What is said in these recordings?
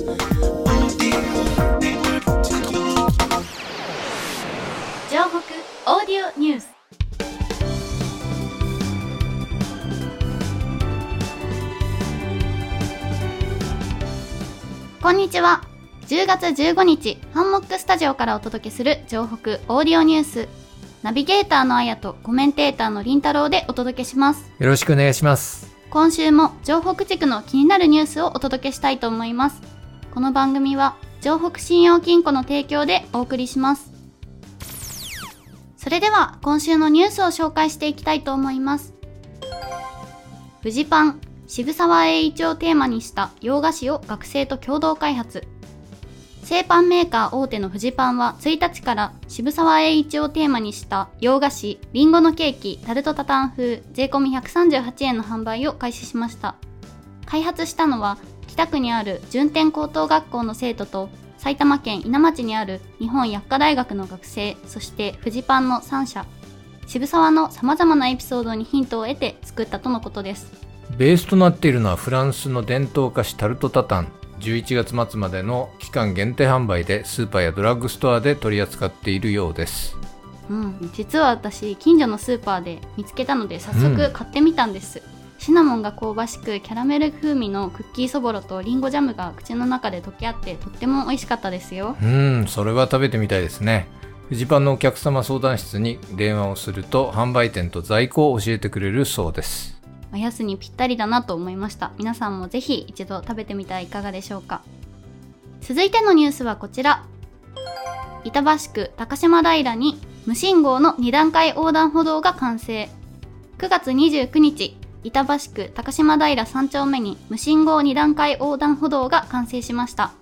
オーディオニュース。こんにちは。10月15日ハンモックスタジオからお届けする城北オーディオニュース。ナビゲーターのあやとコメンテーターのりんたろうでお届けします。よろしくお願いします。今週も城北地区の気になるニュースをお届けしたいと思いますこの番組は城北信用金庫の提供でお送りします。それでは今週のニュースを紹介していきたいと思います。フジパン渋沢栄一をテーマにした洋菓子を学生と共同開発。製パンメーカー大手のフジパンは1日から渋沢栄一をテーマにした洋菓子りんごのケーキタルトタタン風税込138円の販売を開始しました。開発したのは北区にある順天高等学校の生徒と埼玉県稲町にある日本薬科大学の学生そしてフジパンの3社渋沢の様々なエピソードにヒントを得て作ったとのことですベースとなっているのはフランスの伝統菓子タルトタタン。11月末までの期間限定販売でスーパーやドラッグストアで取り扱っているようです。うん、実は私近所のスーパーで見つけたので早速買ってみたんです、シナモンが香ばしくキャラメル風味のクッキーそぼろとリンゴジャムが口の中で溶け合ってとっても美味しかったですよ。うーん、それは食べてみたいですね。フジパンのお客様相談室に電話をすると販売店と在庫を教えてくれるそうです。おやつにぴったりだなと思いました。皆さんもぜひ一度食べてみてはいかがでしょうか。続いてのニュースはこちら。板橋区高島平に無信号の2段階横断歩道が完成。9月29日板橋区高島平3丁目に無信号2段階横断歩道が完成しました。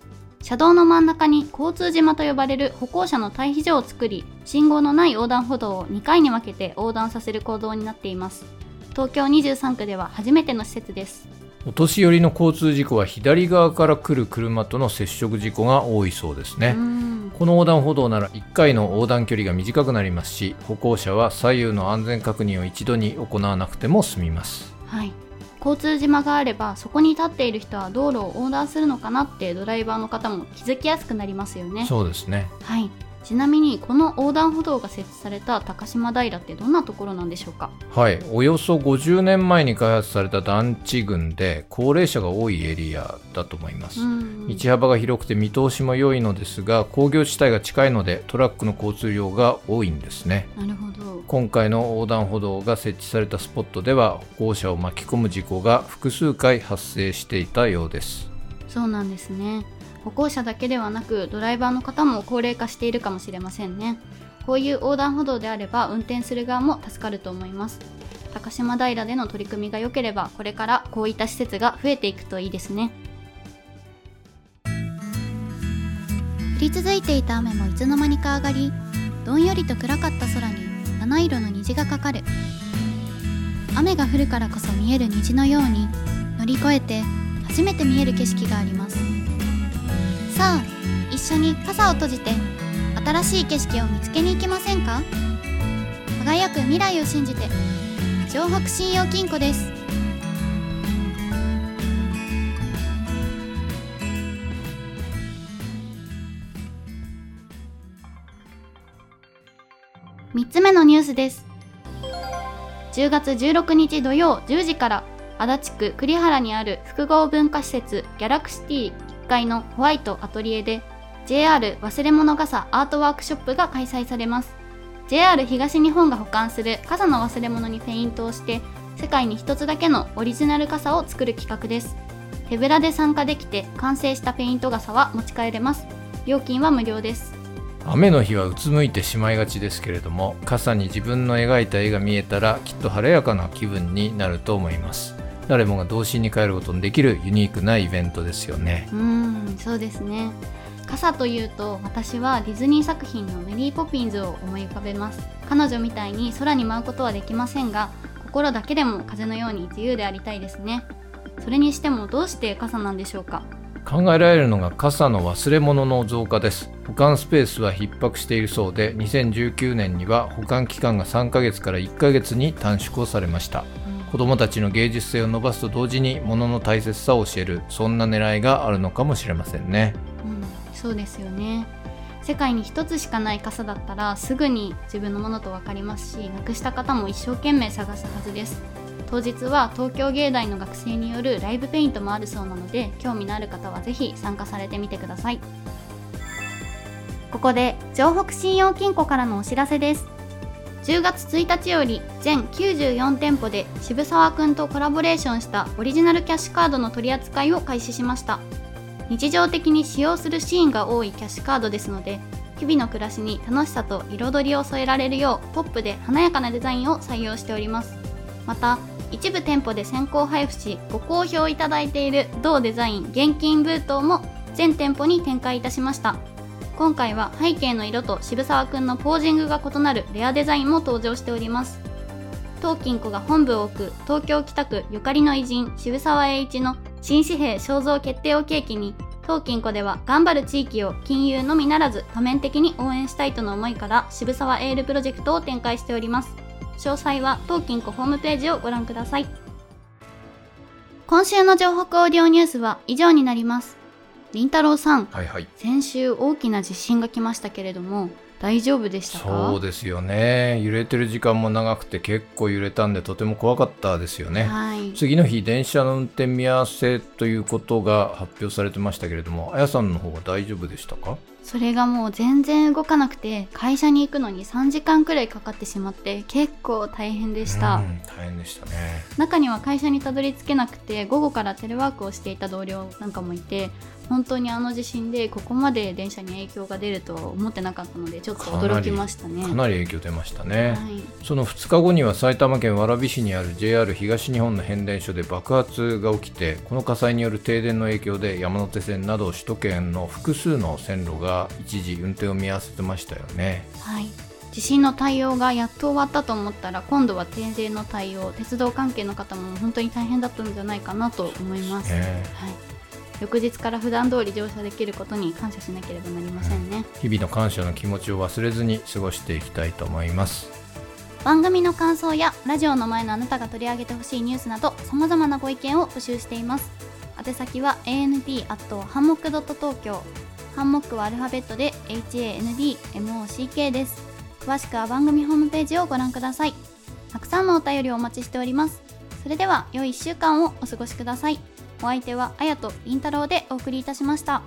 車道の真ん中に交通島と呼ばれる歩行者の退避所を作り信号のない横断歩道を2回に分けて横断させる構造になっています。東京23区では初めての施設です。お年寄りの交通事故は左側から来る車との接触事故が多いそうですね。うんこの横断歩道なら1回の横断距離が短くなりますし歩行者は左右の安全確認を一度に行わなくても済みます。はい。交通島があればそこに立っている人は道路を横断するのかなってドライバーの方も気づきやすくなりますよね。そうですね。はいちなみにこの横断歩道が設置された高島平ってどんなところなんでしょうか？はい。およそ50年前に開発された団地群で高齢者が多いエリアだと思います、うん道幅が広くて見通しも良いのですが工業地帯が近いのでトラックの交通量が多いんですね。なるほど。今回の横断歩道が設置されたスポットでは歩行者を巻き込む事故が複数回発生していたようです。そうなんですね歩行者だけではなくドライバーの方も高齢化しているかもしれませんね。こういう横断歩道であれば運転する側も助かると思います。高島平での取り組みが良ければこれからこういった施設が増えていくといいですね。降り続いていた雨もいつの間にか上がりどんよりと暗かった空に七色の虹がかかる。雨が降るからこそ見える虹のように乗り越えて初めて見える景色があります。さあ一緒に傘を閉じて新しい景色を見つけに行きませんか？輝く未来を信じて城北信用金庫です。3つ目のニュースです。10月16日土曜10時から足立区栗原にある複合文化施設ギャラクシティ階のホワイトアトリエで JR 忘れ物傘アートワークショップが開催されます。JR 東日本が保管する傘の忘れ物にペイントをして世界に一つだけのオリジナル傘を作る企画です。手ぶらで参加できて完成したペイント傘は持ち帰れます。料金は無料です。雨の日はうつむいてしまいがちですけれども傘に自分の描いた絵が見えたらきっと晴れやかな気分になると思います。誰もが童心に帰ることのできるユニークなイベントですよね。うーんそうですね。傘というと私はディズニー作品のメリーポピンズを思い浮かべます。彼女みたいに空に舞うことはできませんが心だけでも風のように自由でありたいですね。それにしてもどうして傘なんでしょうか？考えられるのが傘の忘れ物の増加です。保管スペースは逼迫しているそうで2019年には保管期間が3ヶ月から1ヶ月に短縮をされました子どもたちの芸術性を伸ばすと同時に物の大切さを教える。そんな狙いがあるのかもしれませんね。うん、そうですよね。世界に一つしかない傘だったらすぐに自分のものと分かりますしなくした方も一生懸命探すはずです。当日は東京芸大の学生によるライブペイントもあるそうなので興味のある方はぜひ参加されてみてください。ここで城北信用金庫からのお知らせです。10月1日より全94店舗で渋沢くんとコラボレーションしたオリジナルキャッシュカードの取り扱いを開始しました。日常的に使用するシーンが多いキャッシュカードですので日々の暮らしに楽しさと彩りを添えられるようポップで華やかなデザインを採用しております。また一部店舗で先行配布しご好評いただいている同デザイン現金封筒も全店舗に展開いたしました。今回は背景の色と渋沢くんのポージングが異なるレアデザインも登場しております。当金庫が本部を置く東京北区ゆかりの偉人渋沢栄一の新紙幣肖像決定を契機に当金庫では頑張る地域を金融のみならず多面的に応援したいとの思いから渋沢エールプロジェクトを展開しております。詳細は当金庫ホームページをご覧ください。今週の情報オーディオニュースは以上になります。りんたろうさんはいはい。先週大きな地震が来ましたけれども大丈夫でしたか？そうですよね。揺れてる時間も長くて結構揺れたんでとても怖かったですよね、はい。次の日電車の運転見合わせということが発表されてましたけれどもあやさんの方は大丈夫でしたか？それがもう全然動かなくて会社に行くのに3時間くらいかかってしまって結構大変でした、うん大変でしたね。中には会社にたどり着けなくて午後からテレワークをしていた同僚なんかもいて本当にあの地震でここまで電車に影響が出るとは思ってなかったのでちょっと驚きましたね。かなり影響出ましたね、はい、その2日後には埼玉県蕨市にある JR 東日本の変電所で爆発が起きてこの火災による停電の影響で山手線など首都圏の複数の線路が一時運転を見合わせてましたよね。はい、地震の対応がやっと終わったと思ったら今度は停電の対応鉄道関係の方も本当に大変だったんじゃないかなと思います、ね。はい、翌日から普段通り乗車できることに感謝しなければなりませんね、日々の感謝の気持ちを忘れずに過ごしていきたいと思います。番組の感想やラジオの前のあなたが取り上げてほしいニュースなどさまざまなご意見を募集しています。宛先は and ハンモック .tokyo ハンモックはアルファベットで HANDMOCK です。詳しくは番組ホームページをご覧ください。たくさんのお便りをお待ちしております。それでは良い1週間をお過ごしください。お相手はあやとりんたろうでお送りいたしました。